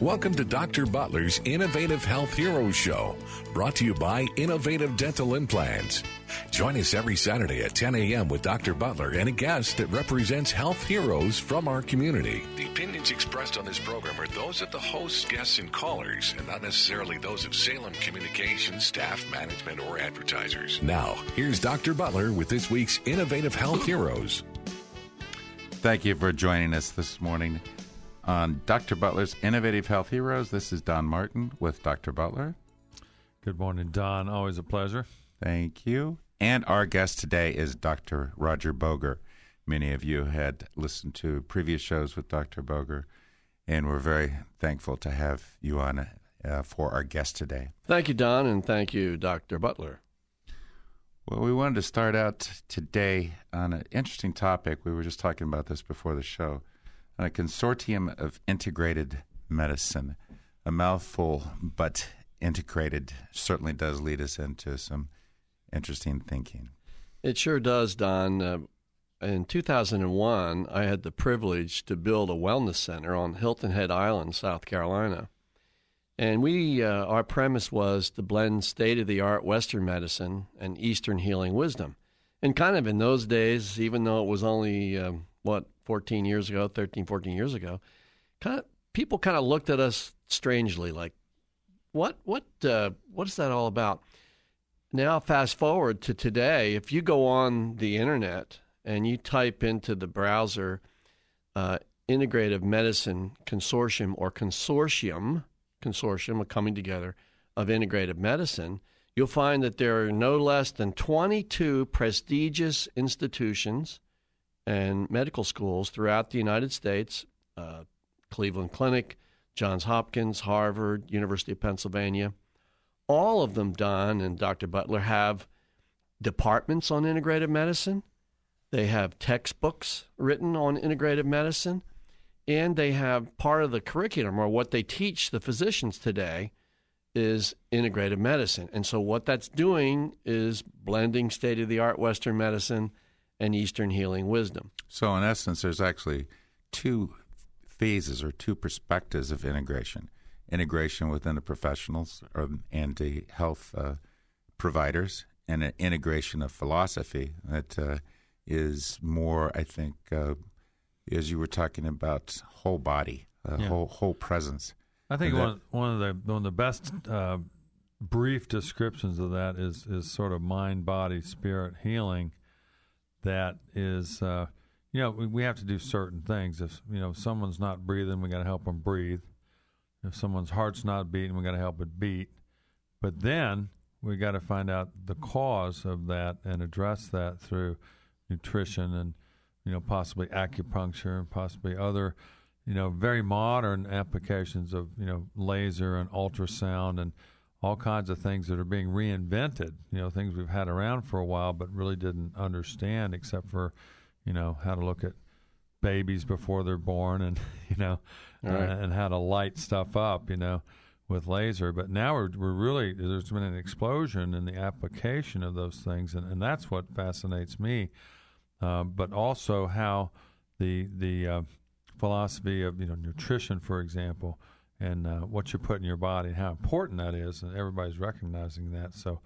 Welcome to Dr. Butler's Innovative Health Heroes Show, brought to you by Innovative Dental Implants. Join us every Saturday at 10 a.m. with Dr. Butler and a guest that represents health heroes from our community. The opinions expressed on this program are those of the hosts, guests, and callers, and not necessarily those of Salem Communications, staff, management, or advertisers. Now, here's Dr. Butler with this week's Innovative Health Heroes. Thank you for joining us this morning on Dr. Butler's Innovative Health Heroes. This is Don Martin with Dr. Butler. Good morning, Don. Always a pleasure. Thank you. And our guest today is Dr. Roger Boger. Many of you had listened to previous shows with Dr. Boger, and we're very thankful to have you on uh, for our guest today. Thank you, Don, and thank you, Dr. Butler. Well, we wanted to start out today on an interesting topic. We were just talking about this before the show on a consortium of integrated medicine. A mouthful, but integrated certainly does lead us into some interesting thinking. It sure does, Don. Uh, in 2001, I had the privilege to build a wellness center on Hilton Head Island, South Carolina. And we, uh, our premise was to blend state of the art Western medicine and Eastern healing wisdom. And kind of in those days, even though it was only, um, what, 14 years ago, 13, 14 years ago, kind of, people kind of looked at us strangely like, what, what, uh, what is that all about? Now, fast forward to today, if you go on the internet and you type into the browser uh, Integrative Medicine Consortium or Consortium, consortium, a coming together of integrative medicine, you'll find that there are no less than 22 prestigious institutions and medical schools throughout the United States uh, Cleveland Clinic, Johns Hopkins, Harvard, University of Pennsylvania. All of them, Don and Dr. Butler, have departments on integrative medicine. They have textbooks written on integrative medicine and they have part of the curriculum or what they teach the physicians today is integrative medicine. And so what that's doing is blending state of the art Western medicine and Eastern healing wisdom. So in essence, there's actually two phases or two perspectives of integration: integration within the professionals or, and the health uh, providers, and an integration of philosophy that uh, is more, I think, uh, as you were talking about whole body, uh, yeah. whole whole presence. I think that, one one of the one of the best uh, brief descriptions of that is is sort of mind body spirit healing. That is, uh, you know, we, we have to do certain things. If you know someone's not breathing, we got to help them breathe. If someone's heart's not beating, we got to help it beat. But then we got to find out the cause of that and address that through nutrition and you know, possibly acupuncture and possibly other, you know, very modern applications of, you know, laser and ultrasound and all kinds of things that are being reinvented, you know, things we've had around for a while but really didn't understand except for, you know, how to look at babies before they're born and, you know, right. uh, and how to light stuff up, you know, with laser. But now we're, we're really, there's been an explosion in the application of those things. And, and that's what fascinates me uh, but also how the the uh, philosophy of you know nutrition, for example, and uh, what you put in your body, and how important that is, and everybody's recognizing that. So,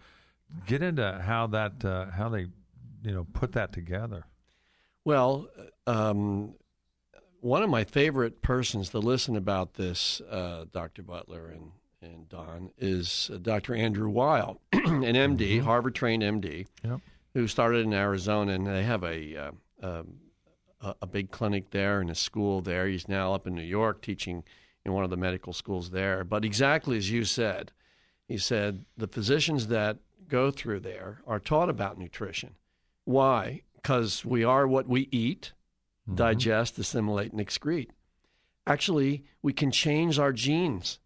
get into how that uh, how they you know put that together. Well, um, one of my favorite persons to listen about this, uh, Dr. Butler and and Don, is Dr. Andrew Weil, an MD, mm-hmm. Harvard trained MD. Yep who started in Arizona, and they have a uh, um, a, a big clinic there and a school there. He's now up in New York teaching in one of the medical schools there. But exactly as you said, he said the physicians that go through there are taught about nutrition. Why? Because we are what we eat, mm-hmm. digest, assimilate, and excrete. Actually, we can change our genes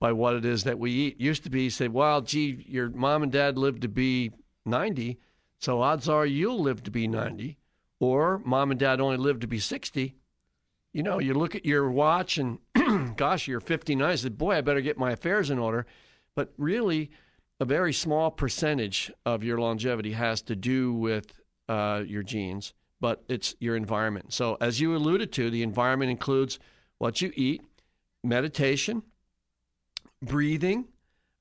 by what it is that we eat. Used to be, say, well, gee, your mom and dad lived to be 90. So odds are you'll live to be 90, or mom and dad only lived to be 60. You know, you look at your watch and, gosh, you're 59. I said, boy, I better get my affairs in order. But really, a very small percentage of your longevity has to do with uh, your genes, but it's your environment. So, as you alluded to, the environment includes what you eat, meditation, breathing.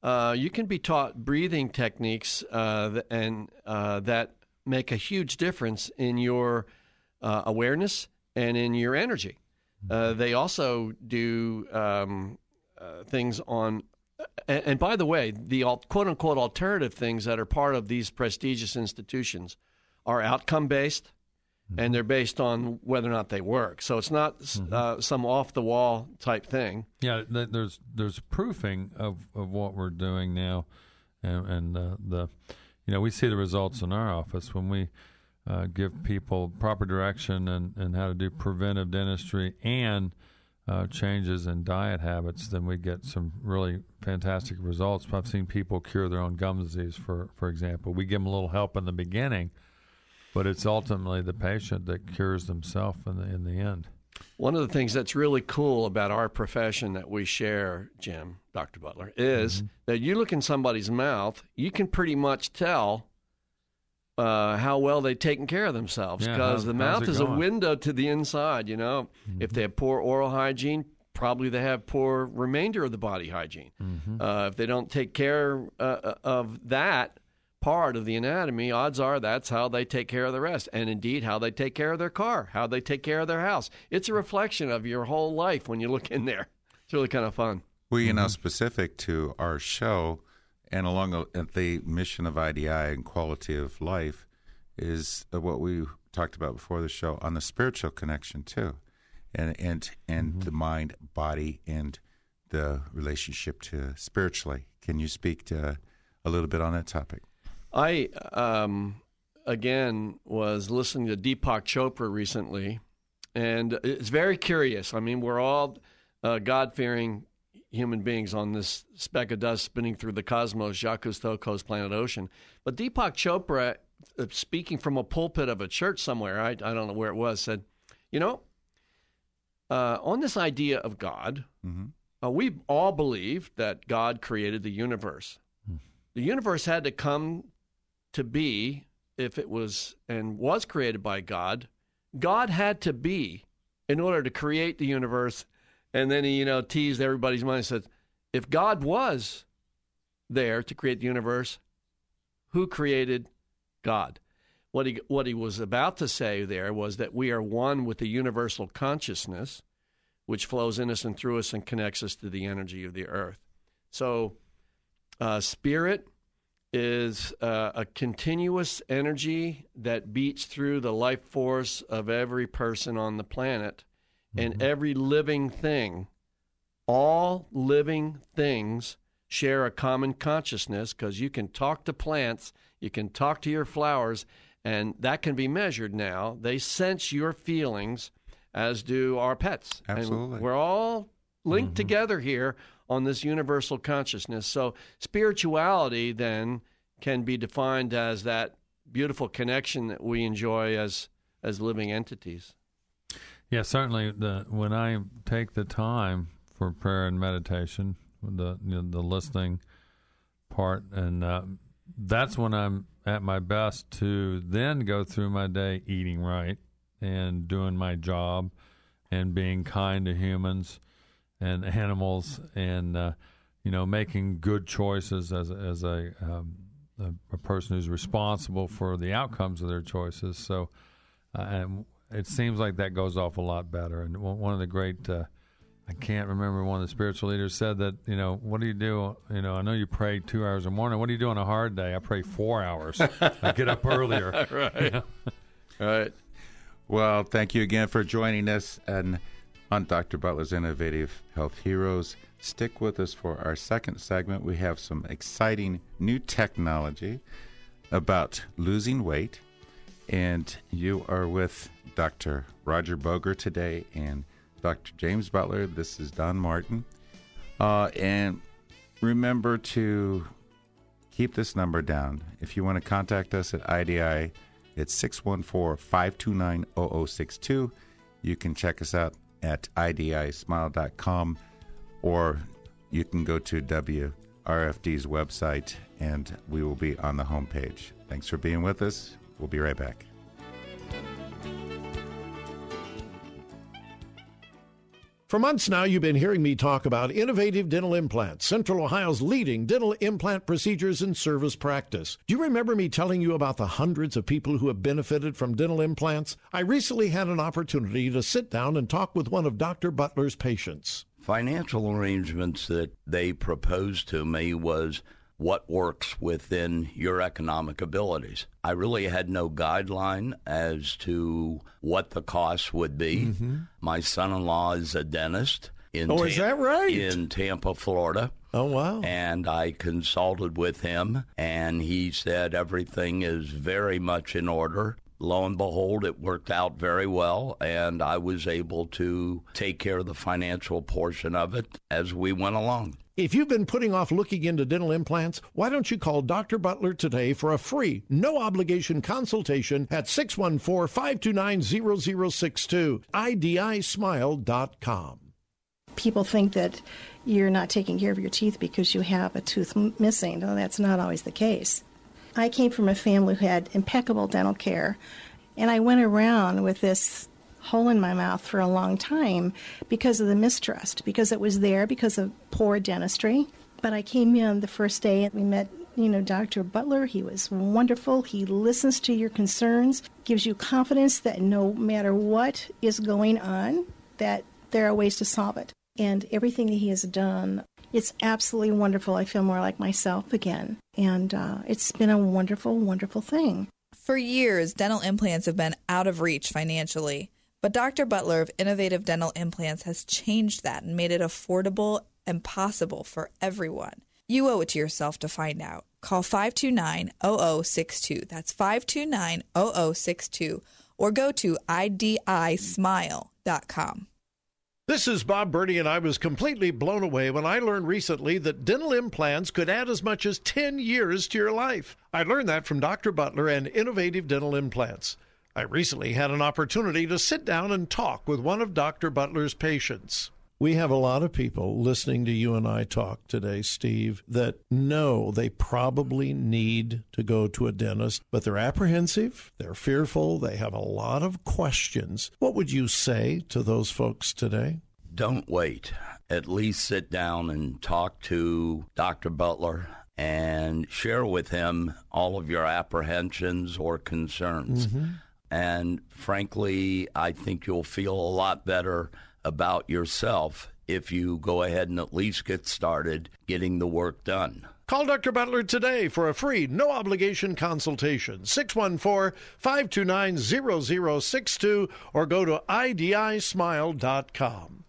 Uh, you can be taught breathing techniques uh, and uh, that make a huge difference in your uh, awareness and in your energy. Uh, they also do um, uh, things on, and, and, by the way, the quote unquote alternative things that are part of these prestigious institutions are outcome based mm-hmm. and they're based on whether or not they work. So it's not mm-hmm. uh, some off the wall type thing. Yeah, there's there's proofing of, of what we're doing now, and, and uh, the you know we see the results in our office when we. Uh, give people proper direction and, and how to do preventive dentistry and uh, changes in diet habits, then we get some really fantastic results. I've seen people cure their own gum disease, for for example. We give them a little help in the beginning, but it's ultimately the patient that cures themselves in the in the end. One of the things that's really cool about our profession that we share, Jim, Dr. Butler, is mm-hmm. that you look in somebody's mouth, you can pretty much tell uh, how well they've taken care of themselves because yeah, the mouth is going? a window to the inside. You know, mm-hmm. if they have poor oral hygiene, probably they have poor remainder of the body hygiene. Mm-hmm. Uh, if they don't take care uh, uh of that, part of the anatomy, odds are that's how they take care of the rest. And indeed, how they take care of their car, how they take care of their house. It's a reflection of your whole life when you look in there. It's really kind of fun. Well, you know, mm-hmm. specific to our show and along the mission of IDI and quality of life is what we talked about before the show on the spiritual connection too. And and and mm-hmm. the mind, body and the relationship to spiritually. Can you speak to a little bit on that topic? I um, again was listening to Deepak Chopra recently, and it's very curious. I mean, we're all uh, God fearing human beings on this speck of dust spinning through the cosmos, Jacques Cousteau's planet ocean. But Deepak Chopra, uh, speaking from a pulpit of a church somewhere, I, I don't know where it was, said, you know, uh, on this idea of God, mm-hmm. uh, we all believe that God created the universe. Mm. The universe had to come to be, if it was and was created by God, God had to be in order to create the universe. And then he, you know, teased everybody's mind and said, if God was there to create the universe, who created God? What he, what he was about to say there was that we are one with the universal consciousness, which flows in us and through us and connects us to the energy of the earth. So, uh, spirit, is uh, a continuous energy that beats through the life force of every person on the planet mm-hmm. and every living thing. All living things share a common consciousness because you can talk to plants, you can talk to your flowers, and that can be measured now. They sense your feelings, as do our pets. Absolutely. And we're all linked mm-hmm. together here on this universal consciousness. So spirituality then can be defined as that beautiful connection that we enjoy as as living entities. Yeah, certainly. The when I take the time for prayer and meditation, the you know, the listening part, and uh, that's when I'm at my best to then go through my day eating right and doing my job and being kind to humans and animals and uh, you know making good choices as as a, um, a, a person who's responsible for the outcomes of their choices. So, uh, and it seems like that goes off a lot better. And one of the great uh, I can't remember one of the spiritual leaders said that, you know, what do you do? You know, I know you pray two hours a morning. What do you do on a hard day? I pray four hours. I get up earlier. right. You know? Right. Well, thank you again for joining us. And on Dr. Butler's Innovative Health Heroes. Stick with us for our second segment. We have some exciting new technology about losing weight. And you are with Dr. Roger Boger today and Dr. James Butler. This is Don Martin. Uh, and remember to keep this number down. If you want to contact us at IDI, it's 614 529 0062. You can check us out at idismile.com or you can go to WRFD's website and we will be on the homepage. Thanks for being with us. We'll be right back. For months now, you've been hearing me talk about innovative dental implants, Central Ohio's leading dental implant procedures and service practice. Do you remember me telling you about the hundreds of people who have benefited from dental implants? I recently had an opportunity to sit down and talk with one of Dr. Butler's patients. Financial arrangements that they proposed to me was what works within your economic abilities. I really had no guideline as to what the cost would be. Mm-hmm. My son in law is a dentist. In oh, is that right? In Tampa, Florida. Oh, wow. And I consulted with him, and he said everything is very much in order. Lo and behold, it worked out very well, and I was able to take care of the financial portion of it as we went along. If you've been putting off looking into dental implants, why don't you call Dr. Butler today for a free, no obligation consultation at 614 529 0062, IDISmile.com. People think that you're not taking care of your teeth because you have a tooth missing. No, that's not always the case. I came from a family who had impeccable dental care, and I went around with this hole in my mouth for a long time because of the mistrust, because it was there because of poor dentistry. But I came in the first day and we met, you know, Dr. Butler. He was wonderful. He listens to your concerns, gives you confidence that no matter what is going on, that there are ways to solve it. And everything that he has done, it's absolutely wonderful. I feel more like myself again. And uh, it's been a wonderful, wonderful thing. For years, dental implants have been out of reach financially. But Dr. Butler of Innovative Dental Implants has changed that and made it affordable and possible for everyone. You owe it to yourself to find out. Call 529 0062. That's 529 0062. Or go to idismile.com. This is Bob Burney, and I was completely blown away when I learned recently that dental implants could add as much as 10 years to your life. I learned that from Dr. Butler and Innovative Dental Implants. I recently had an opportunity to sit down and talk with one of Dr. Butler's patients. We have a lot of people listening to you and I talk today, Steve, that know they probably need to go to a dentist, but they're apprehensive, they're fearful, they have a lot of questions. What would you say to those folks today? Don't wait. At least sit down and talk to Dr. Butler and share with him all of your apprehensions or concerns. Mm-hmm. And frankly, I think you'll feel a lot better about yourself if you go ahead and at least get started getting the work done. Call Dr. Butler today for a free, no obligation consultation. 614 529 0062 or go to idismile.com.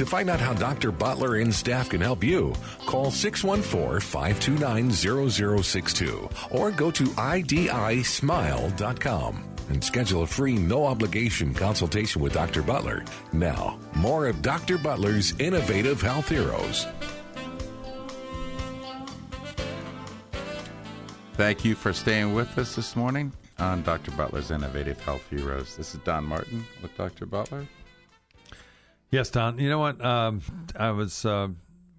To find out how Dr. Butler and staff can help you, call 614 529 0062 or go to idismile.com and schedule a free no obligation consultation with Dr. Butler. Now, more of Dr. Butler's innovative health heroes. Thank you for staying with us this morning on Dr. Butler's Innovative Health Heroes. This is Don Martin with Dr. Butler. Yes, Don. You know what? Um, I was uh,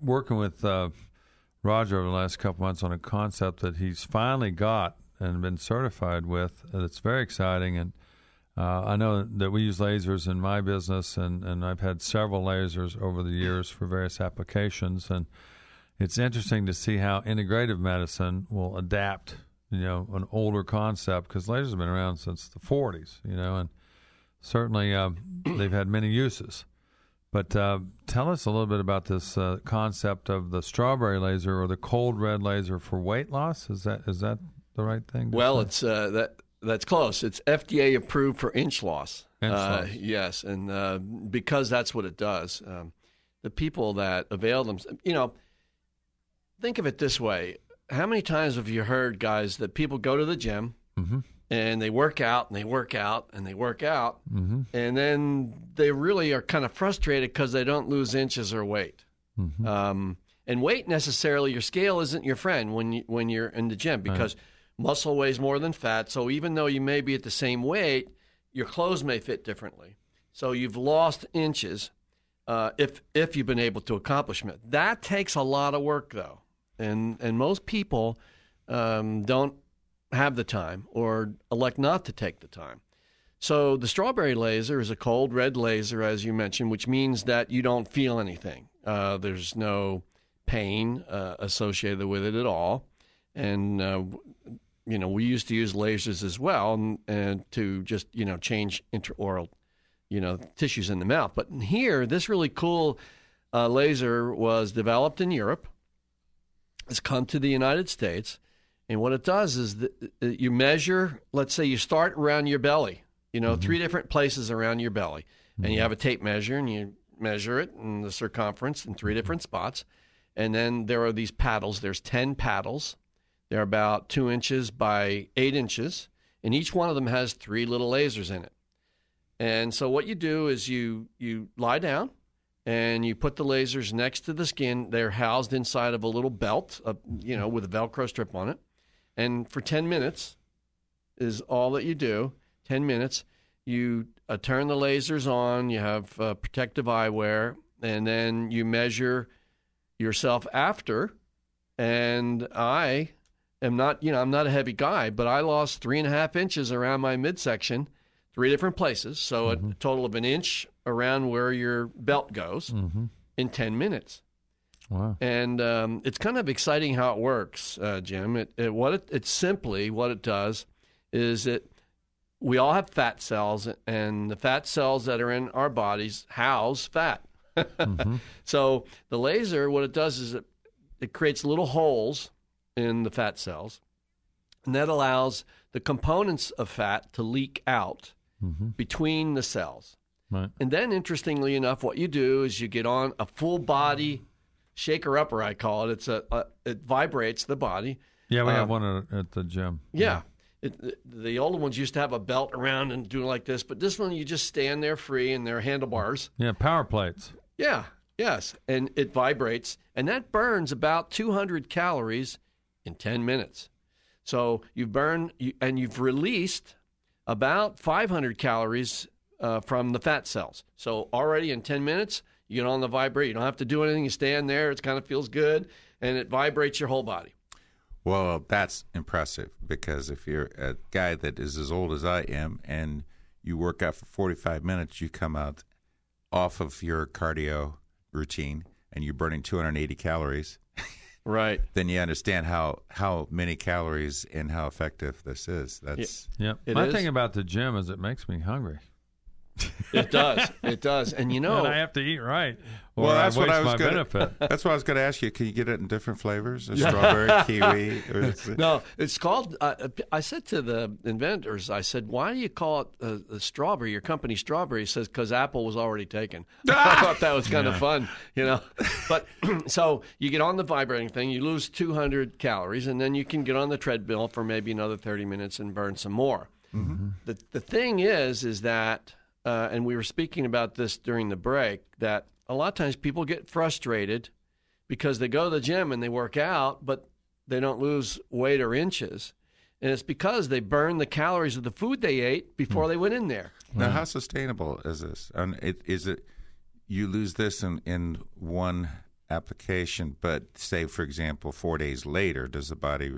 working with uh, Roger over the last couple months on a concept that he's finally got and been certified with. It's very exciting, and uh, I know that we use lasers in my business, and, and I've had several lasers over the years for various applications, and it's interesting to see how integrative medicine will adapt. You know, an older concept because lasers have been around since the 40s. You know, and certainly uh, they've had many uses. But uh, tell us a little bit about this uh, concept of the strawberry laser or the cold red laser for weight loss. Is that is that the right thing? Well, say? it's uh, that that's close. It's FDA approved for inch loss. Inch uh, loss. Yes, and uh, because that's what it does. Um, the people that avail them, you know, think of it this way: How many times have you heard guys that people go to the gym? Mm-hmm and they work out and they work out and they work out mm-hmm. and then they really are kind of frustrated because they don't lose inches or weight mm-hmm. um, and weight necessarily your scale isn't your friend when you when you're in the gym because right. muscle weighs more than fat so even though you may be at the same weight your clothes may fit differently so you've lost inches uh, if if you've been able to accomplish it that takes a lot of work though and and most people um, don't have the time or elect not to take the time. So the strawberry laser is a cold red laser, as you mentioned, which means that you don't feel anything. Uh, there's no pain uh, associated with it at all, and uh, you know we used to use lasers as well, and, and to just you know change intraoral, you know, tissues in the mouth. But here, this really cool uh, laser was developed in Europe. It's come to the United States, and what it does is that uh, you measure. Let's say you start around your belly you know, mm-hmm. three different places around your belly. Mm-hmm. And you mm-hmm. have a tape measure and you measure it in the circumference in 3 mm-hmm. different spots. And then there are these paddles. There's 10 paddles. They're about two inches by eight inches. And each one of them has three little lasers in it. And so what you do is you you lie down and you put the lasers next to the skin. They're housed inside of a little belt, uh, you know, with a Velcro strip on it. And for 10 minutes is all that you do. 10 minutes. You uh, turn the lasers on, you have uh, protective eyewear, and then you measure yourself after. And I am not, you know, I'm not a heavy guy, but I lost three and a half inches around my midsection, three different places. So mm-hmm. a total of an inch around where your belt goes mm-hmm. in 10 minutes. Wow. And um, it's kind of exciting how it works, uh, Jim. It, it, what it, it's simply what it does is it we all have fat cells, and the fat cells that are in our bodies house fat. mm-hmm. So the laser, what it does is it, it creates little holes in the fat cells, and that allows the components of fat to leak out mm-hmm. between the cells. Right. And then, interestingly enough, what you do is you get on a full body shaker upper. I call it. It's a, a it vibrates the body. Yeah, we um, have one at, the gym. Yeah, it, the older ones used to have a belt around and do like this, but this one you just stand there free and they're handlebars. Yeah, power plates. Yeah, yes, and it vibrates, and that burns about 200 calories in 10 minutes. So you burn and you've released about 500 calories uh, from the fat cells. So already in 10 minutes, you get on the vibrate. You don't have to do anything. You stand there. It kind of feels good, and it vibrates your whole body. Well, that's impressive because if you're a guy that is as old as I am and you work out for 45 minutes, you come out off of your cardio routine and you're burning 280 calories. Right. then you understand how how many calories and how effective this is. That's yeah. My is. thing about the gym is it makes me hungry. It does. It does. And you know, and I have to eat right. well, that's I what I was going to. That's what I was going to ask you. Can you get it in different flavors? A strawberry, kiwi. Or it... No, it's called. Uh, I said to the inventors, I said, "Why do you call it uh, strawberry? Your company strawberry?" He says, "Because Apple was already taken." I thought that was kind yeah. of fun, you know. But so you get on the vibrating thing, you lose 200 calories, and then you can get on the treadmill for maybe another 30 minutes and burn some more. Mm-hmm. The the thing is, is that uh, and we were speaking about this during the break, that a lot of times people get frustrated because they go to the gym and they work out, but they don't lose weight or inches. And it's because they burn the calories of the food they ate before they went in there. Now, how sustainable is this? And it, is it you lose this in, in one application, but say, for example, four days later, does the body,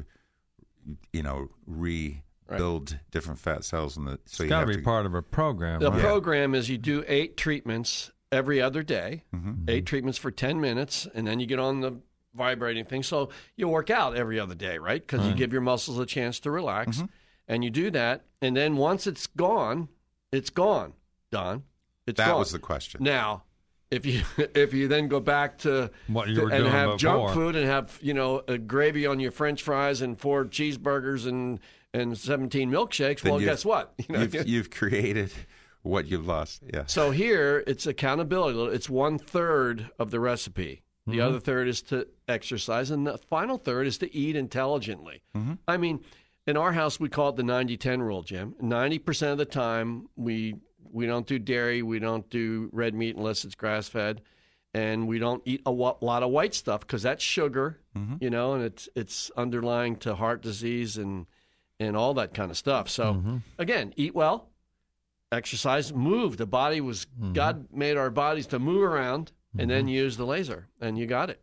you know, re right. build different fat cells in the. So it's got to be part of a program. The right? program is you do eight treatments every other day, mm-hmm. eight treatments for ten minutes, and then you get on the vibrating thing. So you work out every other day, right? Because right. you give your muscles a chance to relax, mm-hmm. and you do that, and then once it's gone, it's gone. Don, it's that gone. was the question. Now, if you if you then go back to, what you were to, and have before. junk food and have you know gravy on your French fries and four cheeseburgers and and 17 milkshakes. Then well, guess what? You know, you've, you've, created what you've lost. Yeah. So here it's accountability. It's one third of the recipe. The mm-hmm. other third is to exercise, and the final third is to eat intelligently. Mm-hmm. I mean, in our house, we call it the 90 10 rule, Jim. 90% of the time, we, we don't do dairy, we don't do red meat unless it's grass fed, and we don't eat a lot of white stuff because that's sugar, mm-hmm. you know, and it's, it's underlying to heart disease and and all that kind of stuff. So mm-hmm. again, eat well, exercise, move. The body was mm-hmm. God made our bodies to move around and then mm-hmm. use the laser, and you got it.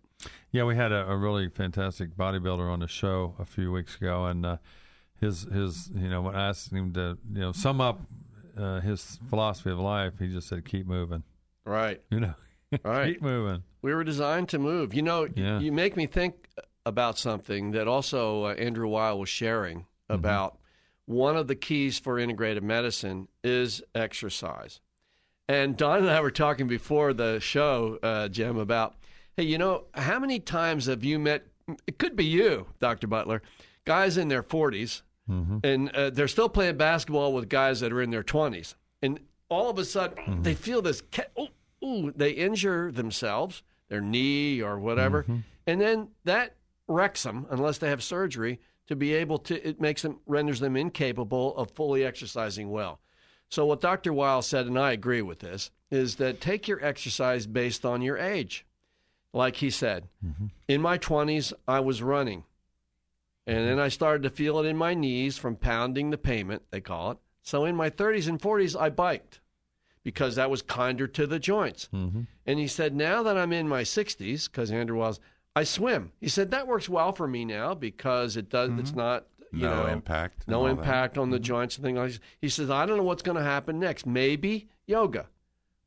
Yeah, we had a, a, really fantastic bodybuilder on the show a few weeks ago, and uh, his his you know when I asked him to you know sum up uh, his philosophy of life, he just said, "Keep moving." Right. You know, Right. keep moving. We were designed to move. You know, Yeah. you make me think about something that also uh, Andrew Weil was sharing about one of the keys for integrative medicine is exercise. And Don and I were talking before the show, uh, Jim, about hey, you know, how many times have you met? It could be you, Doctor Butler, guys in their 40s, and uh, they're still playing basketball with guys that are in their 20s, and all of a sudden they feel this. Oh, ooh, they injure themselves, their knee or whatever, and then that wrecks them unless they have surgery to be able to. It makes them renders them incapable of fully exercising well. So what Dr. Weil said, and I agree with this, is that take your exercise based on your age. Like he said, mm-hmm. in my 20s, I was running. And then I started to feel it in my knees from pounding the pavement, they call it. So in my 30s and 40s, I biked because that was kinder to the joints. Mm-hmm. And he said, now that I'm in my 60s, because Andrew was, I swim. He said that works well for me now because it does. It's not you No know impact no all that. impact on the joints and things like. He says I don't know what's going to happen next. Maybe yoga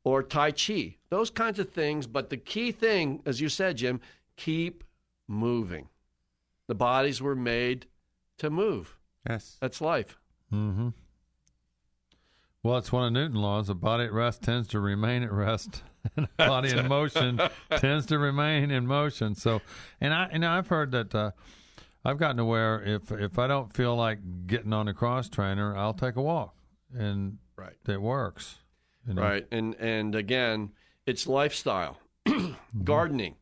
or tai chi, those kinds of things. But the key thing, as you said, Jim, keep moving. The bodies were made to move. Yes. That's life. Mm-hmm. Well, it's one of Newton's laws. A body at rest tends to remain at rest, and a body in motion tends to remain in motion. So, and I and I've heard that uh, I've gotten to where if if I don't feel like getting on a cross trainer, I'll take a walk, and Right. it works. you know. Right. And and again, it's lifestyle. Gardening.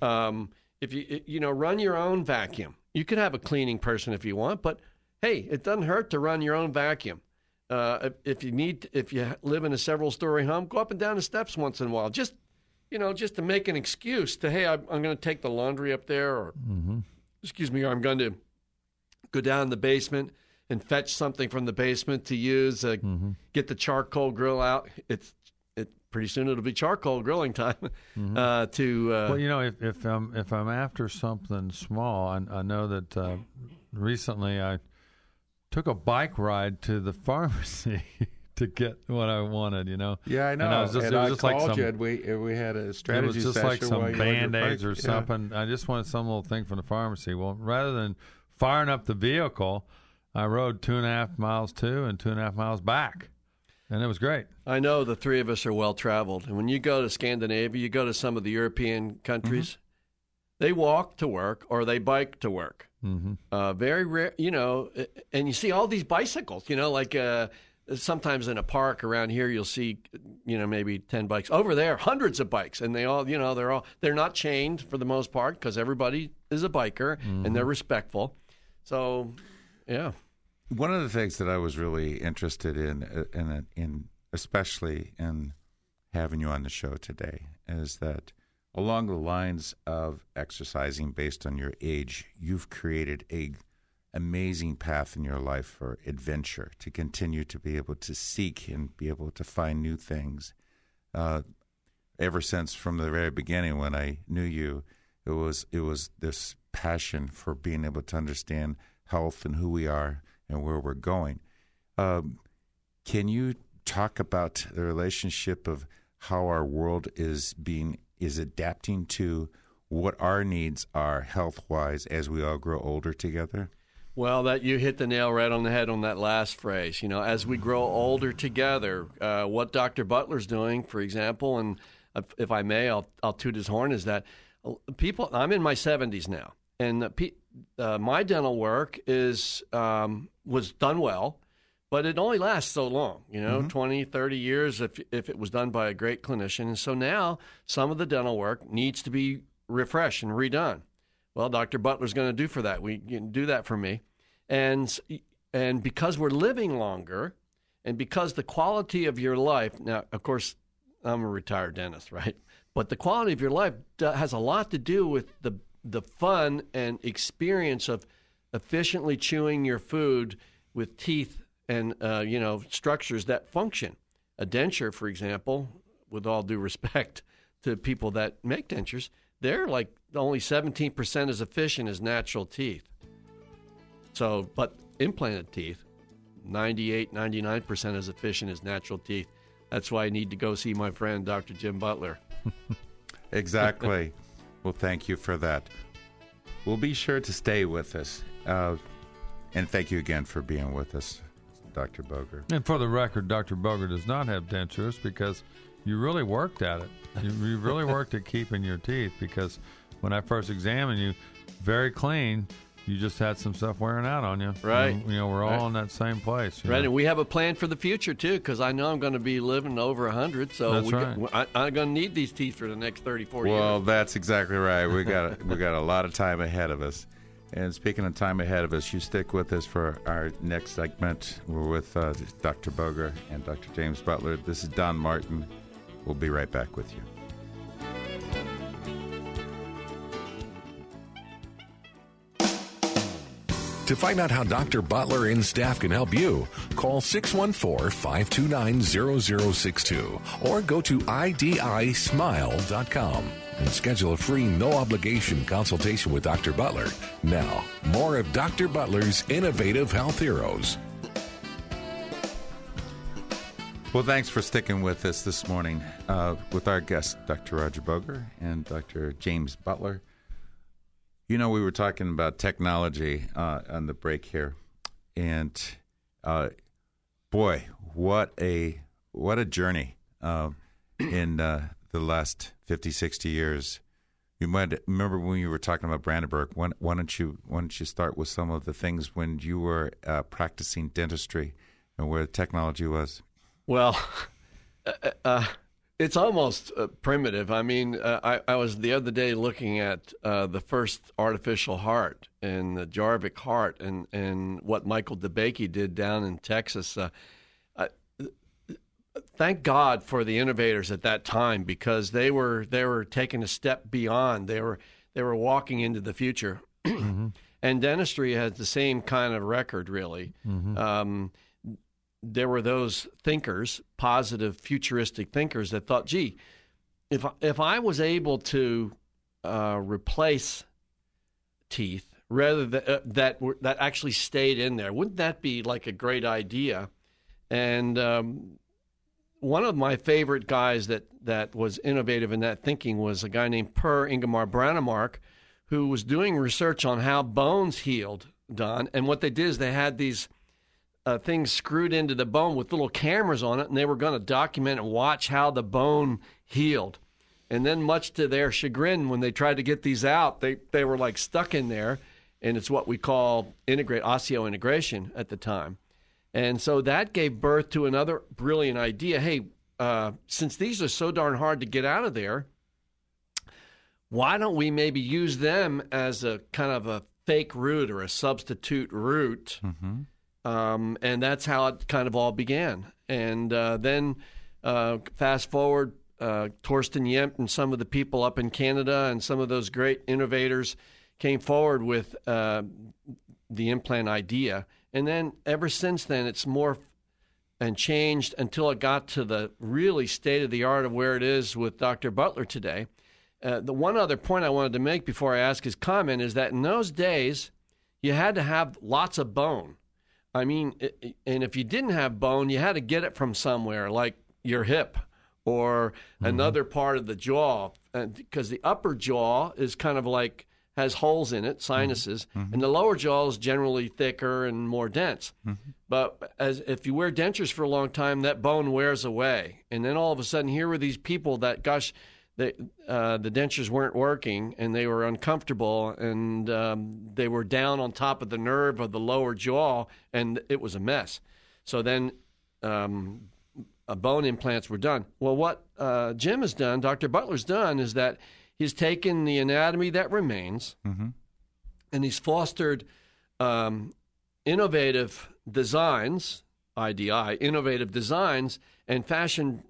Um, if you you know run your own vacuum, you could have a cleaning person if you want, but hey, it doesn't hurt to run your own vacuum. Uh, if, you need, if you live in a several-story home, go up and down the steps once in a while. Just you know, just to make an excuse to hey, I'm, I'm going to take the laundry up there, or excuse me, or I'm going to go down in the basement and fetch something from the basement to use. Uh, Get the charcoal grill out. It's it pretty soon it'll be charcoal grilling time. Uh, to uh, Well, you know, if, if I'm if I'm after something small, I, I know that uh, recently I took a bike ride to the pharmacy to get what I wanted. You know. Yeah, I know. And I was just, and it was I just called like some, you, and we and we had a strategy it was just like some you rode your band aids bike. or Yeah. something. I just wanted some little thing from the pharmacy. Well, rather than firing up the vehicle, I rode two and a half miles to and two and a half miles back, and it was great. I know the three of us are well traveled, and when you go to Scandinavia, you go to some of the European countries, mm-hmm. they walk to work or they bike to work. Mm-hmm. Uh, very rare, you know, and you see all these bicycles, you know, like uh, sometimes in a park around here, you'll see, you know, maybe 10 bikes. Over there, hundreds of bikes, and they all, you know, they're all, they're not chained for the most part because everybody is a biker and they're respectful. So, yeah. One of the things that I was really interested in, uh, in, in especially in having you on the show today, is that along the lines of exercising based on your age, you've created a amazing path in your life for adventure to continue to be able to seek and be able to find new things. Uh, ever since from the very beginning when I knew you, it was it was this passion for being able to understand health and who we are and where we're going. Um, can you talk about the relationship of how our world is being is adapting to what our needs are health wise as we all grow older together? Well, that you hit the nail right on the head on that last phrase. You know, as we grow older together, uh, what Dr. Butler's doing, for example, and if, I may, I'll, I'll toot his horn, is that uh, people. I'm in my 70s now, and uh, my dental work is um, was done well, but it only lasts so long. You know, mm-hmm. 20, 30 years if if it was done by a great clinician. And so now some of the dental work needs to be refreshed and redone. Well, Dr. Butler's going to do for that. We can do that for me, and and because we're living longer, and because the quality of your life. Now, of course, I'm a retired dentist, right? But the quality of your life has a lot to do with the the fun and experience of efficiently chewing your food with teeth and uh, you know structures that function. A denture, for example, with all due respect to people that make dentures, they're like only 17% as efficient as natural teeth. So, but implanted teeth, 98, 99% as efficient as natural teeth. That's why I need to go see my friend, Dr. Jim Butler. exactly. well, thank you for that. We'll be sure to stay with us. Uh, and thank you again for being with us, Dr. Boger. And for the record, Dr. Boger does not have dentures because you really worked at it. You, you really worked at keeping your teeth because when I first examined you, very clean. You just had some stuff wearing out on you. Right. You, you know, we're all Right. in that same place. Right, know. and we have a plan for the future too, because I know I'm going to be living over 100, so That's we right. I, I'm going to need these teeth for the next 30, 40 Well, years. that's exactly right. We got we got a lot of time ahead of us. And speaking of time ahead of us, you stick with us for our next segment. We're with uh, Dr. Boger and Dr. James Butler. This is Don Martin. We'll be right back with you. To find out how Dr. Butler and staff can help you, call 614 529 0062 or go to IDISmile.com and schedule a free no obligation consultation with Dr. Butler. Now, more of Dr. Butler's innovative health heroes. Well, thanks for sticking with us this morning uh, with our guests, Dr. Roger Boger and Dr. James Butler. You know, we were talking about technology uh, on the break here, and uh, boy, what a what a journey uh, in the last 50, 60 years. You might remember when you were talking about Brandenburg. Why, why don't you why don't you start with some of the things when you were uh, practicing dentistry and where technology was? Well, uh, uh, it's almost uh, primitive. I mean, uh, I, I was the other day looking at uh, the first artificial heart and the Jarvik heart and, and what Michael DeBakey did down in Texas. Uh, thank God for the innovators at that time because they were they were taking a step beyond. They were they were walking into the future. And dentistry has the same kind of record, really. Um, there were those thinkers, positive, futuristic thinkers, that thought, "Gee, if if I was able to uh, replace teeth rather uh, that were, that actually stayed in there, wouldn't that be like a great idea?" And um, one of my favorite guys that that was innovative in that thinking was a guy named Per Ingemar Brånemark, who was doing research on how bones healed. Don, and what they did is they had these uh, things screwed into the bone with little cameras on it, and they were going to document and watch how the bone healed. And then, much to their chagrin, when they tried to get these out, they, they were like stuck in there, and it's what we call integrate osseo integration at the time. And so that gave birth to another brilliant idea. Hey, uh, since these are so darn hard to get out of there, why don't we maybe use them as a kind of a fake root or a substitute root? Um, and that's how it kind of all began. And uh, then uh, fast forward, uh, Torsten Jemt and some of the people up in Canada and some of those great innovators came forward with uh, the implant idea. And then ever since then, it's morphed and changed until it got to the really state of the art of where it is with Dr. Butler today. Uh, the one other point I wanted to make before I ask his comment is that in those days, you had to have lots of bone. I mean, and if you didn't have bone, you had to get it from somewhere, like your hip or mm-hmm. another part of the jaw, because the upper jaw is kind of like has holes in it, mm-hmm. sinuses, mm-hmm. and the lower jaw is generally thicker and more dense. But as if you wear dentures for a long time, that bone wears away, and then all of a sudden, here were these people that, gosh, they, uh, the dentures weren't working and they were uncomfortable and um, they were down on top of the nerve of the lower jaw and it was a mess. So then um, uh, bone implants were done. Well, what uh, Jim has done, Dr. Butler's done, is that he's taken the anatomy that remains and he's fostered um, innovative designs, IDI, innovative designs, and fashioned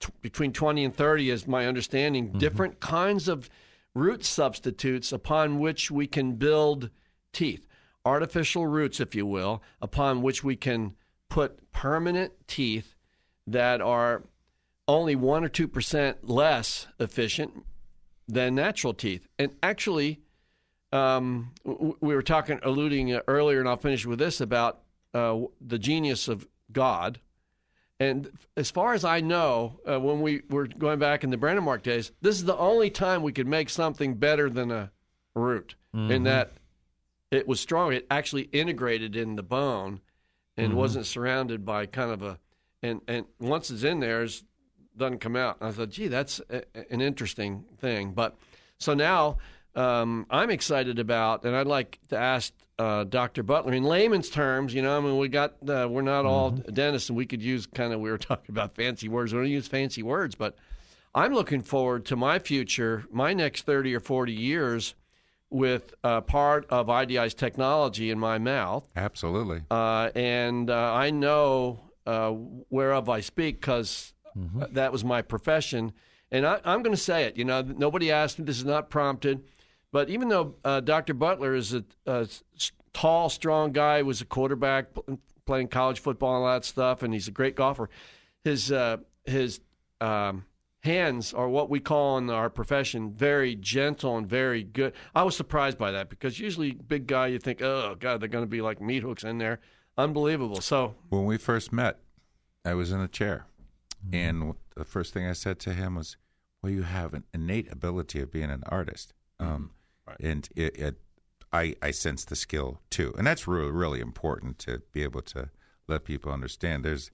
t- between 20 and 30, is my understanding, different kinds of root substitutes upon which we can build teeth, artificial roots, if you will, upon which we can put permanent teeth that are only 1 or 2% less efficient than natural teeth. And actually, um, we were talking, alluding earlier, and I'll finish with this about uh, the genius of God. And as far as I know, uh, when we were going back in the Brandon days, this is the only time we could make something better than a root mm-hmm. in that it was strong. It actually integrated in the bone and mm-hmm. wasn't surrounded by kind of a and and once it's in there, it doesn't come out. And I thought, gee, that's a, an interesting thing. But so now um, I'm excited about, and I'd like to ask uh, Dr. Butler in layman's terms. You know, I mean, we got uh, we're not all mm-hmm. dentists, and we could use kind of we were talking about fancy words. We don't use fancy words, but I'm looking forward to my future, my next 30 or 40 years with uh, part of IDI's technology in my mouth. Absolutely. Uh, and uh, I know uh, whereof I speak because mm-hmm. that was my profession. And I, am going to say it. You know, nobody asked me. This is not prompted. But even though uh, Dr. Butler is a, a, tall, strong guy, was a quarterback playing college football and all that stuff, and he's a great golfer, his uh, his um, hands are what we call in our profession very gentle and very good. I was surprised by that because usually big guy you think, oh god, they're going to be like meat hooks in there. Unbelievable. So when we first met, I was in a chair, mm-hmm. and the first thing I said to him was, "Well, you have an innate ability of being an artist." Mm-hmm. Um, right. And it, it, I, I sense the skill too, and that's really really important to be able to let people understand. There's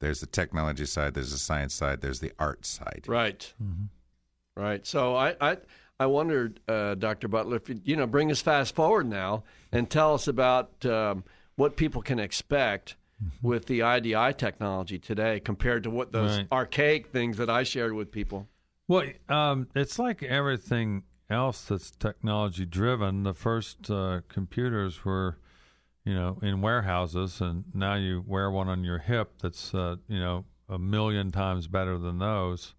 there's the technology side, there's the science side, there's the art side. Right. Mm-hmm. Right. So I, I, I wondered, uh, Dr. Butler, if you, you know, bring us fast forward now and tell us about um, what people can expect mm-hmm. with the IDI technology today compared to what those right. archaic things that I shared with people. Well, um, it's like everything else that's technology driven. The first uh, computers were you know, in warehouses, and now you wear one on your hip that's, uh, you know, a million times better than those,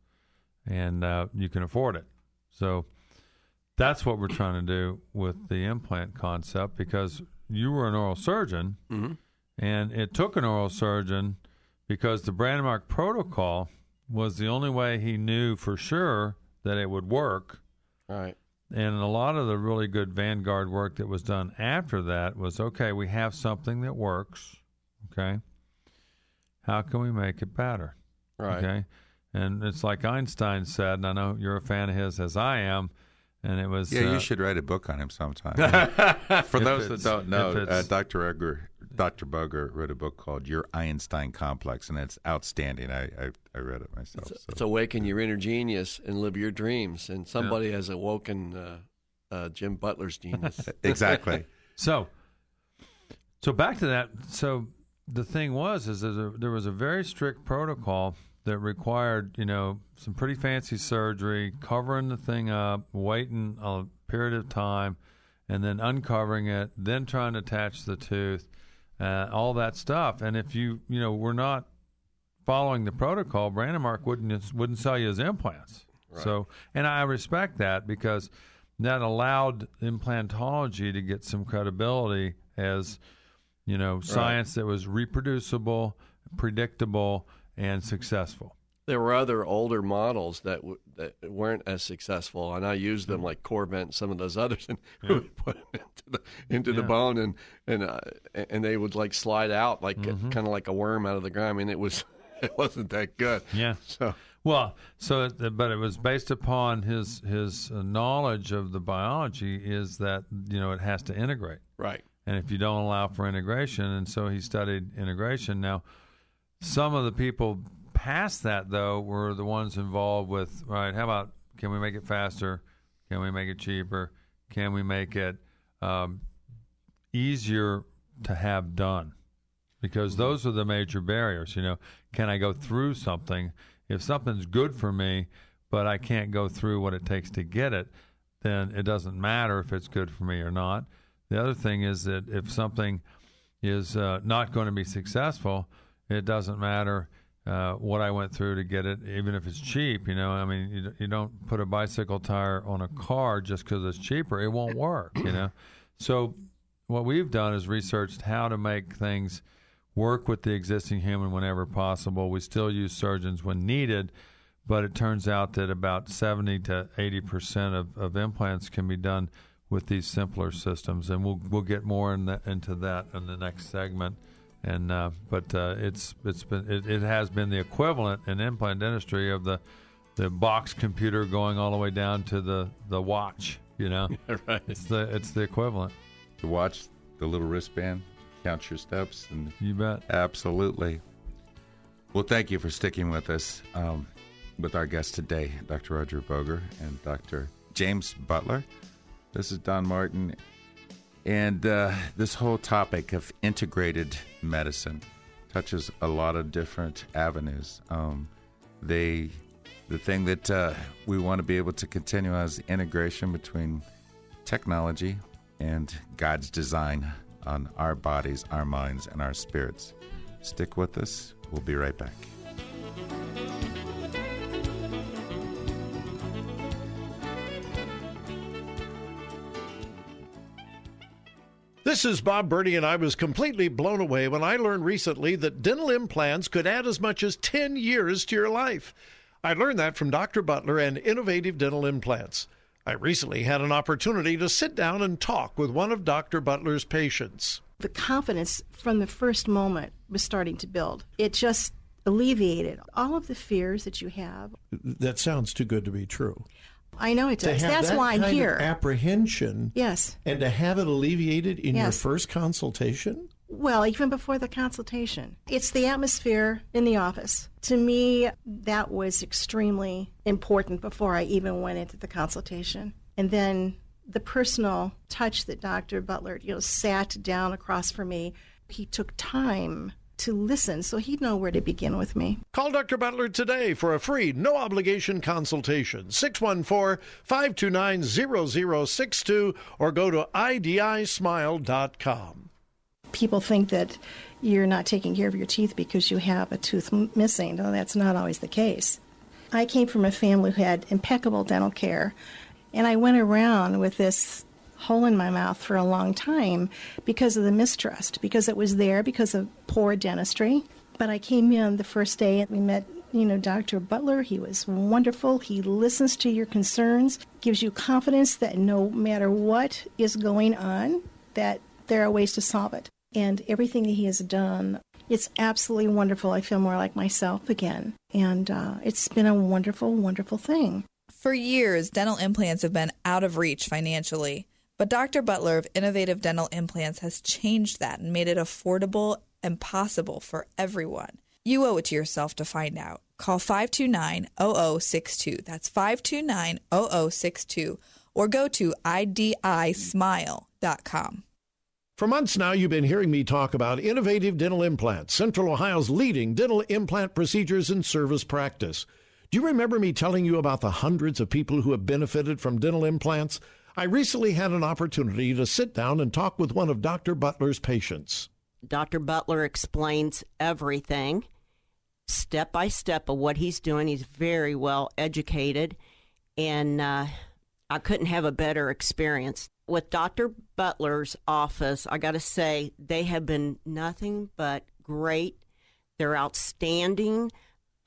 and uh, you can afford it. So that's what we're trying to do with the implant concept because you were an oral surgeon, mm-hmm. and it took an oral surgeon because the Brånemark protocol was the only way he knew for sure that it would work. Right. And a lot of the really good Vanguard work that was done after that was okay, we have something that works. Okay. How can we make it better? Right. Okay. And it's like Einstein said, and I know you're a fan of his as I am. And it was. Yeah, uh, you should write a book on him sometime. For those that don't know, uh, Dr. Edgar Dr. Boger wrote a book called Your Einstein Complex, and it's outstanding. I, I, I read it myself. It's, so. it's, awaken your inner genius and live your dreams. And somebody yeah. has awoken uh, uh, Jim Butler's genius. exactly. so, so back to that. So the thing was, is a, there was a very strict protocol that required, you know, some pretty fancy surgery, covering the thing up, waiting a period of time, and then uncovering it, then trying to attach the tooth uh, all that stuff. And if you you know were not following the protocol, Brånemark wouldn't wouldn't sell you his implants. Right. So, and I respect that because that allowed implantology to get some credibility as you know science right. that was reproducible, predictable, and successful there were other older models that w- that weren't as successful, and I used them like Core-Vent and some of those others, and yeah. put them into the into yeah. the bone, and and uh, and they would like slide out like mm-hmm. kind of like a worm out of the ground. I mean, it was it wasn't that good. Yeah. So well, so but it was based upon his his uh, knowledge of the biology is that you know it has to integrate. Right. And if you don't allow for integration, and so he studied integration. Now, some of the people past that, though, were the ones involved with, right, how about can we make it faster? Can we make it cheaper? Can we make it um, easier to have done? Because mm-hmm. those are the major barriers. You know, can I go through something? If something's good for me, but I can't go through what it takes to get it, then it doesn't matter if it's good for me or not. The other thing is that if something is uh, not going to be successful, it doesn't matter uh, what I went through to get it, even if it's cheap. You know, I mean, you, you don't put a bicycle tire on a car just because it's cheaper; it won't work. You know, so what we've done is researched how to make things work with the existing human whenever possible. We still use surgeons when needed, but it turns out that about 70 to 80 percent of, of implants can be done with these simpler systems, and we'll we'll get more in the, into that in the next segment and uh, but uh, it's it's been it, it has been the equivalent in implant dentistry of the the box computer going all the way down to the the watch. You know, right. it's the it's the equivalent. The watch, the little wristband, count your steps, and You bet. absolutely. Well, thank you for sticking with us um, with our guest today, Dr. Roger Boger and Dr. James Butler. This is Don Martin, and uh, this whole topic of integrated medicine touches a lot of different avenues. Um, they, the thing that uh, we want to be able to continue the integration between technology and God's design on our bodies, our minds, and our spirits. Stick with us. We'll be right back. This is Bob Birdie, and I was completely blown away when I learned recently that dental implants could add as much as 10 years to your life. I learned that from Dr. Butler and Innovative Dental Implants. I recently had an opportunity to sit down and talk with one of Dr. Butler's patients. The confidence from the first moment was starting to build. It just alleviated all of the fears that you have. That sounds too good to be true. I know it does. That's that why I'm here. apprehension yes. and to have it alleviated in your first consultation? Well, even before the consultation, it's the atmosphere in the office. To me, that was extremely important before I even went into the consultation. And then the personal touch that Dr. Butler, you know, sat down across from me. He took time to listen, so he'd know where to begin with me. Call Dr. Butler today for a free, no obligation consultation. 614 529 0062 or go to IDISmile.com. People think that you're not taking care of your teeth because you have a tooth m- missing. No, that's not always the case. I came from a family who had impeccable dental care, and I went around with this hole in my mouth for a long time because of the mistrust, because it was there because of poor dentistry. But I came in the first day and we met, you know, Dr. Butler. He was wonderful. He listens to your concerns, gives you confidence that no matter what is going on, that there are ways to solve it. And everything that he has done, it's absolutely wonderful. I feel more like myself again. And uh, it's been a wonderful, wonderful thing. For years, dental implants have been out of reach financially. But Dr. Butler of Innovative Dental Implants has changed that and made it affordable and possible for everyone. You owe it to yourself to find out. Call 529 0062. That's 529 0062. Or go to idismile.com. For months now, you've been hearing me talk about innovative dental implants, Central Ohio's leading dental implant procedures and service practice. Do you remember me telling you about the hundreds of people who have benefited from dental implants? I recently had an opportunity to sit down and talk with one of Dr. Butler's patients. Dr. Butler explains everything step by step of what he's doing. He's very well educated, and uh, I couldn't have a better experience. With Dr. Butler's office, I got to say, they have been nothing but great. They're outstanding.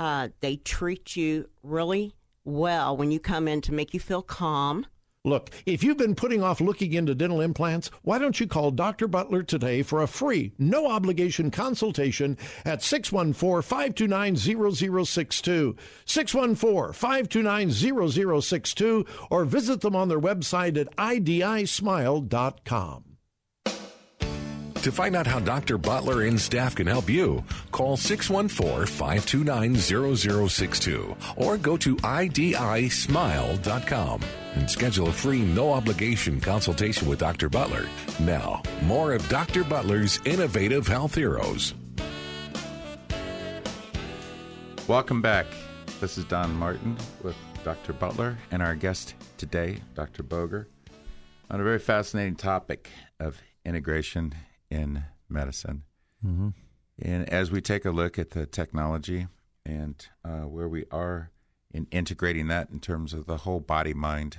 Uh, they treat you really well when you come in to make you feel calm. Look, if you've been putting off looking into dental implants, why don't you call Dr. Butler today for a free, no obligation consultation at 614 529 0062. 614 529 0062 or visit them on their website at idismile.com. To find out how Dr. Butler and staff can help you, call 614 529 0062 or go to IDISmile.com and schedule a free no obligation consultation with Dr. Butler. Now, more of Dr. Butler's innovative health heroes. Welcome back. This is Don Martin with Dr. Butler and our guest today, Dr. Boger, on a very fascinating topic of integration in medicine. Mm-hmm. And as we take a look at the technology and uh, where we are in integrating that in terms of the whole body mind,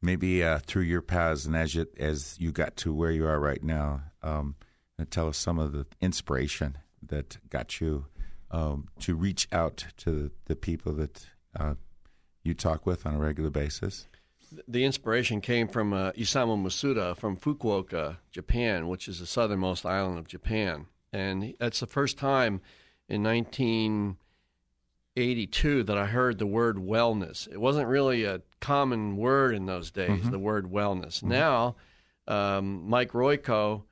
maybe uh, through your paths and as you, as you got to where you are right now, um, and tell us some of the inspiration that got you um, to reach out to the people that uh, you talk with on a regular basis. The inspiration came from uh, Isamu Masuda from Fukuoka, Japan, which is the southernmost island of Japan. and that's the first time in 1982 that I heard the word wellness. It wasn't really a common word in those days. Mm-hmm. The word wellness. Now, um, Mike Royko.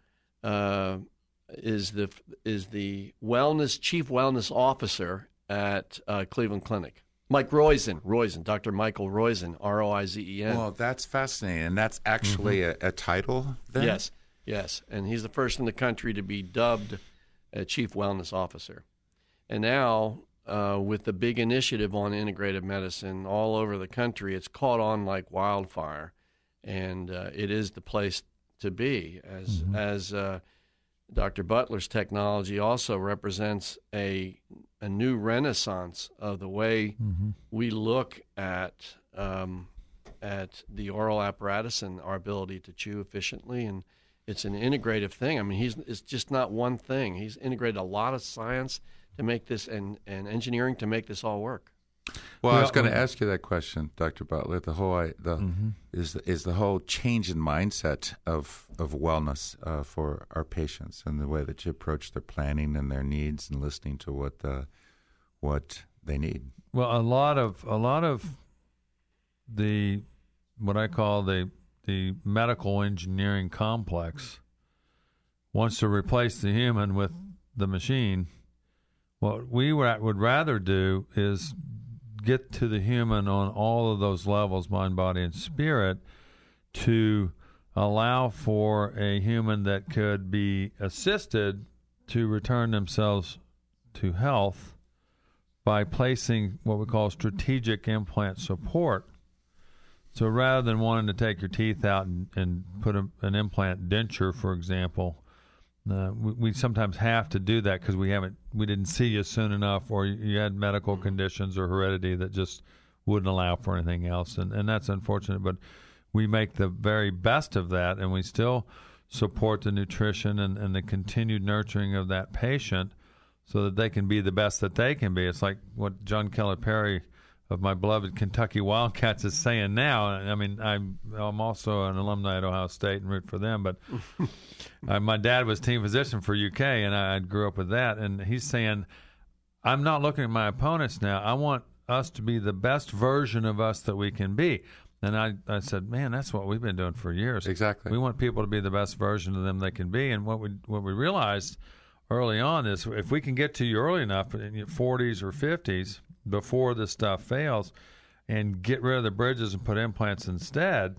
Uh, is the is the wellness chief wellness officer at uh, Cleveland Clinic. Mike Roizen, Roizen, Dr. Michael Roizen, R O I Z E N. Well, that's fascinating, and that's actually a, a title. Then? Yes, yes, and he's the first in the country to be dubbed a chief wellness officer. And now, uh, with the big initiative on integrative medicine all over the country, it's caught on like wildfire, and uh, it is the place to be as as uh, Dr. Butler's technology also represents a a new renaissance of the way we look at um, at the oral apparatus and our ability to chew efficiently, and it's an integrative thing. I mean, he's it's just not one thing. He's integrated a lot of science to make this and, and engineering to make this all work. Well, I was going to um, ask you that question, Dr. Butler. The whole I- the is is the whole change in mindset of of wellness uh, for our patients and the way that you approach their planning and their needs and listening to what uh, what they need. Well, a lot of a lot of the what I call the the medical engineering complex wants to replace the human with the machine. What we would rather do is get to the human on all of those levels, mind, body, and spirit, to allow for a human that could be assisted to return themselves to health by placing what we call strategic implant support. So rather than wanting to take your teeth out and, and put a, an implant denture, for example, uh, we, we sometimes have to do that because we haven't, we didn't see you soon enough, or you, had medical conditions or heredity that just wouldn't allow for anything else, and and that's unfortunate. But we make the very best of that, and we still support the nutrition and, and the continued nurturing of that patient so that they can be the best that they can be. It's like what John Calipari of my beloved Kentucky Wildcats is saying now. I mean, I'm I'm also an alumni at Ohio State and root for them, but uh, my dad was team physician for UK, and I, I grew up with that. And he's saying, I'm not looking at my opponents now. I want us to be the best version of us that we can be. And I, I said, man, that's what we've been doing for years. Exactly. We want people to be the best version of them they can be. And what we what we realized early on is if we can get to you early enough in your 40s or 50s before this stuff fails and get rid of the bridges and put implants instead,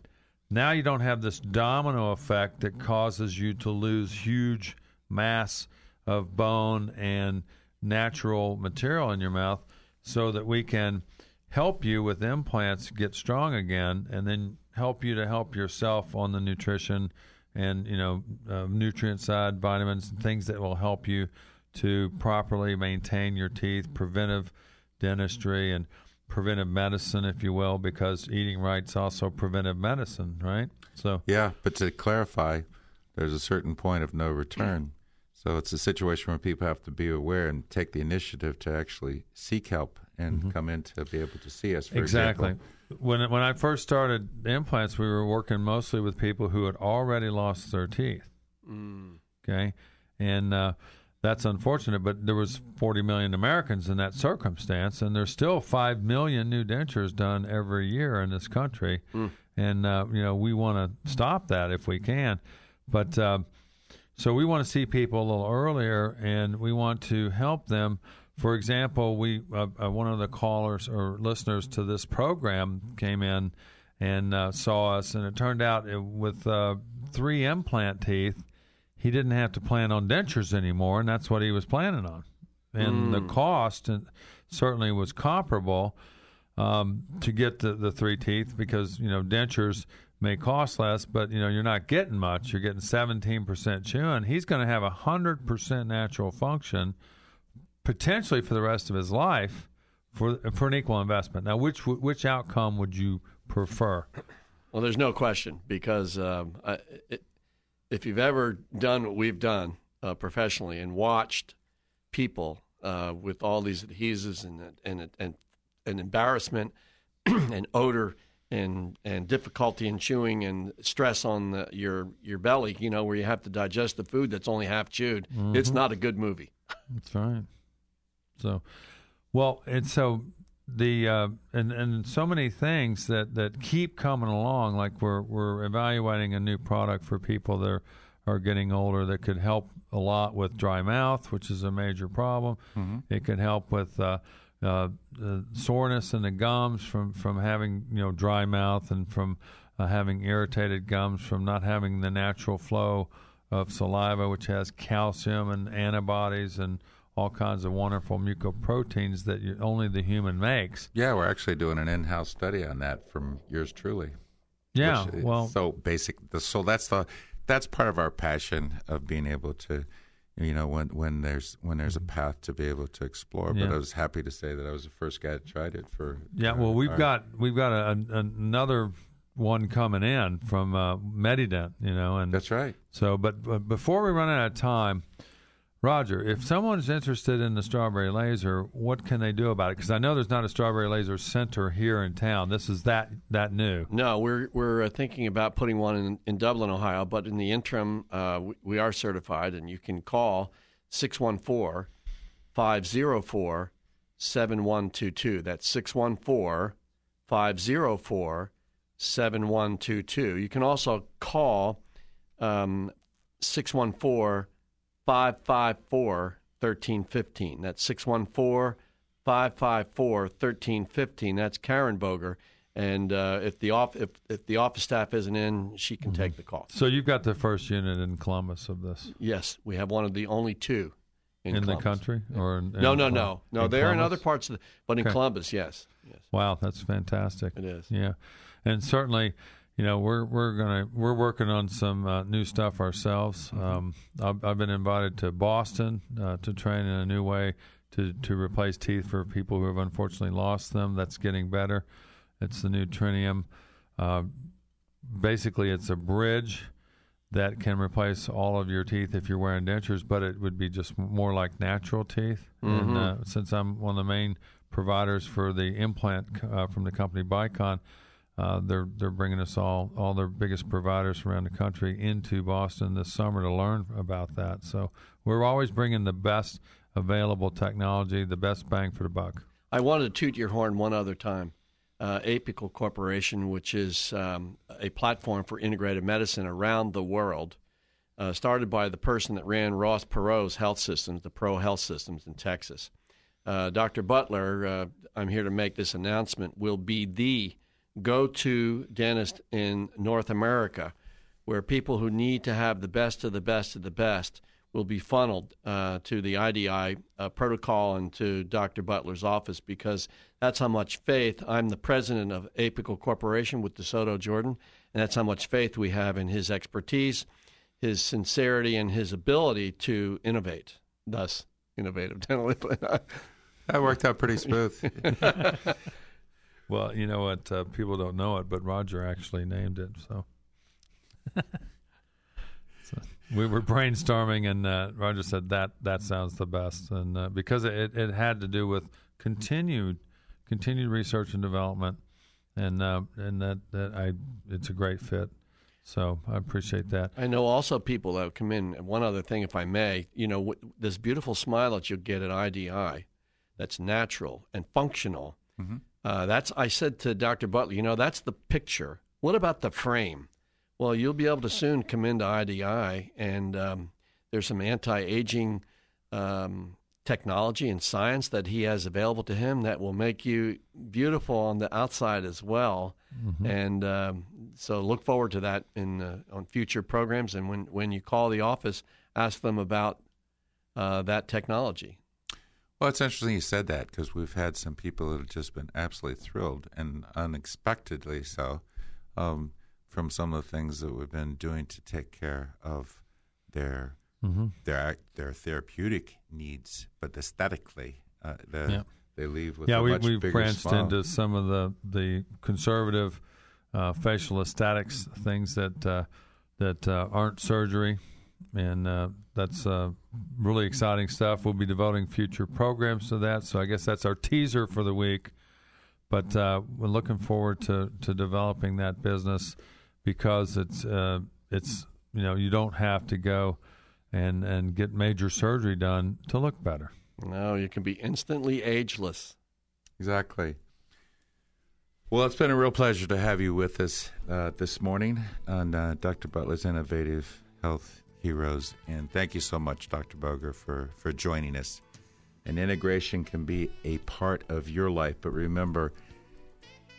now you don't have this domino effect that causes you to lose huge mass of bone and natural material in your mouth so that we can help you with implants get strong again and then help you to help yourself on the nutrition and you know uh, nutrient side vitamins and things that will help you to properly maintain your teeth preventive dentistry and preventive medicine if you will because eating right's also preventive medicine right so Yeah, but to clarify, there's a certain point of no return. So it's a situation where people have to be aware and take the initiative to actually seek help and come in to be able to see us. For exactly. example. When when I first started implants, we were working mostly with people who had already lost their teeth. Okay, and uh, that's unfortunate. But there was 40 million Americans in that circumstance, and there's still five million new dentures done every year in this country. And uh, you know we want to stop that if we can, but. Uh, so we want to see people a little earlier, and we want to help them. For example, we uh, uh, one of the callers or listeners to this program came in and uh, saw us, and it turned out it, with uh, three implant teeth, he didn't have to plan on dentures anymore, and that's what he was planning on. And the cost uh, certainly was comparable um, to get the, the three teeth because you know dentures may cost less, but you know you're not getting much. You're getting 17% chewing. He's going to have 100% natural function, potentially for the rest of his life, for for an equal investment. Now, which which outcome would you prefer? Well, there's no question because um, I, it, if you've ever done what we've done uh, professionally and watched people uh, with all these adhesives and and and, and embarrassment and odor and and difficulty in chewing and stress on the, your your belly, you know, where you have to digest the food that's only half chewed, it's not a good movie. That's right. So, well, and so the uh, and and so many things that that keep coming along. Like we're we're evaluating a new product for people that are, are getting older that could help a lot with dry mouth, which is a major problem. It could help with uh, uh, the soreness in the gums from from having you know dry mouth and from uh, having irritated gums from not having the natural flow of saliva, which has calcium and antibodies and all kinds of wonderful mucoproteins that you, only the human makes. Yeah, we're actually doing an in-house study on that from yours truly. Yeah, which well, so basic. The, so that's the that's part of our passion of being able to, you know, when when there's when there's a path to be able to explore. But Mm-hmm. Yeah. I was happy to say that I was the first guy that tried it for. Yeah, well, we've our- got we've got a, a, another one coming in from uh, Medident, you know, and That's right. so. But, but before we run out of time, Roger, if someone's interested in the strawberry laser, what can they do about it? Because I know there's not a strawberry laser center here in town. This is that that new. No, we're we're uh, thinking about putting one in, in Dublin, Ohio, but in the interim, uh, we, we are certified, and you can call 614 504 7122. That's 614 504 7122. You can also call um, 614 554 1315. That's 614 554 1315. That's Karen Boger. And uh, if the off if, if the office staff isn't in, she can take the call. So you've got the first unit in Columbus of this Yes, we have one of the only two in, in, the country, or in, No, in no, Col- no, no. They're in other parts of the, but in Okay. Columbus, yes, yes, Wow, that's fantastic. it is. Yeah, and certainly, you know, we're we're gonna we're working on some uh, new stuff ourselves. Mm-hmm. Um, I've, I've been invited to Boston uh, to train in a new way to to replace teeth for people who have unfortunately lost them. That's getting better. It's the new Trinium. Uh, basically, it's a bridge that can replace all of your teeth if you're wearing dentures, but it would be just more like natural teeth. And uh, since I'm one of the main providers for the implant uh, from the company Bicon, uh, they're they're bringing us all all their biggest providers around the country into Boston this summer to learn about that. So we're always bringing the best available technology, the best bang for the buck. I wanted to toot your horn one other time. Uh, Apical Corporation, which is um, a platform for integrated medicine around the world, uh, started by the person that ran Ross Perot's health systems, the Pro Health Systems in Texas. Uh, Dr. Butler, uh, I'm here to make this announcement, will be the go to dentist in North America where people who need to have the best of the best of the best will be funneled uh, to the IDI uh, protocol and to Dr. Butler's office because that's how much faith. I'm the president of Apical Corporation with DeSoto Jordan, and that's how much faith we have in his expertise, his sincerity, and his ability to innovate. Thus, innovative dental implant. That worked out pretty smooth. Well, you know what? Uh, people don't know it, but Roger actually named it. So, So, we were brainstorming, and uh, Roger said that that sounds the best, and uh, because it, it had to do with continued continued research and development, and uh, and that that I it's a great fit. So I appreciate that. I know also people that come in. One other thing, if I may, you know, w- this beautiful smile that you'll get at IDI, that's natural and functional. Uh, that's I said to Dr. Butler, you know, that's the picture. What about the frame? Well, you'll be able to soon come into IDI, and um, there's some anti-aging um, technology and science that he has available to him that will make you beautiful on the outside as well. And um, so look forward to that in uh, on future programs. And when when you call the office, ask them about uh, that technology. Well, it's interesting you said that because we've had some people that have just been absolutely thrilled and unexpectedly so um, from some of the things that we've been doing to take care of their Mm-hmm. their their therapeutic needs, but aesthetically, uh, the, Yeah. they leave with yeah, a we, we've branched smile. into some of the the conservative uh, facial aesthetics things that uh, that uh, aren't surgery, and uh, that's uh, really exciting stuff. We'll be devoting future programs to that. So I guess that's our teaser for the week. but uh, we're looking forward to, to developing that business because it's uh, it's you know you don't have to go and and get major surgery done to look better. No, you can be instantly ageless. Exactly. Well, it's been a real pleasure to have you with us uh, this morning on uh, Dr. Butler's Innovative Health Heroes. And thank you so much, Dr. Boger, for, for joining us. And integration can be a part of your life, but remember,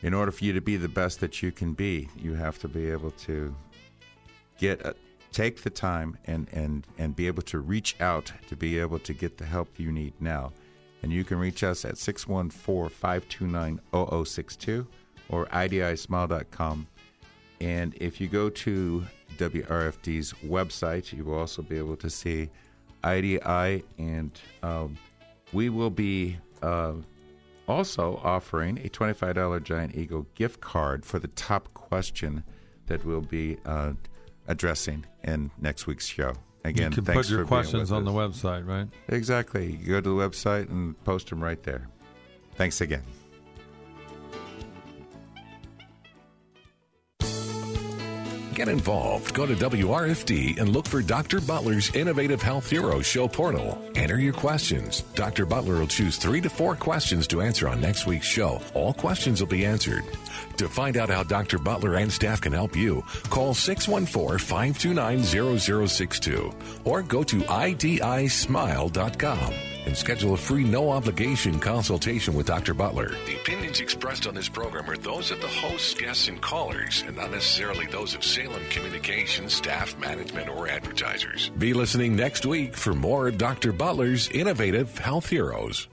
in order for you to be the best that you can be, you have to be able to get a, take the time and, and, and be able to reach out to be able to get the help you need now. And you can reach us at 614 529 0062 or idismile.com. And if you go to WRFD's website, you will also be able to see IDI, and um, we will be uh, also offering a $25 Giant Eagle gift card for the top question that we'll be uh, addressing in next week's show. Again, you can thanks put your for questions on the website, right? Exactly. You go to the website and post them right there. Thanks again. Get involved. Go to WRFD and look for Dr. Butler's Innovative Health Heroes Show portal. Enter your questions. Dr. Butler will choose three to four questions to answer on next week's show. All questions will be answered. To find out how Dr. Butler and staff can help you, call 614 529 0062 or go to idismile.com and schedule a free no obligation consultation with Dr. Butler. The opinions expressed on this program are those of the hosts, guests, and callers, and not necessarily those of Salem Communications, staff, management, or advertisers. Be listening next week for more of Dr. Butler's Innovative Health Heroes.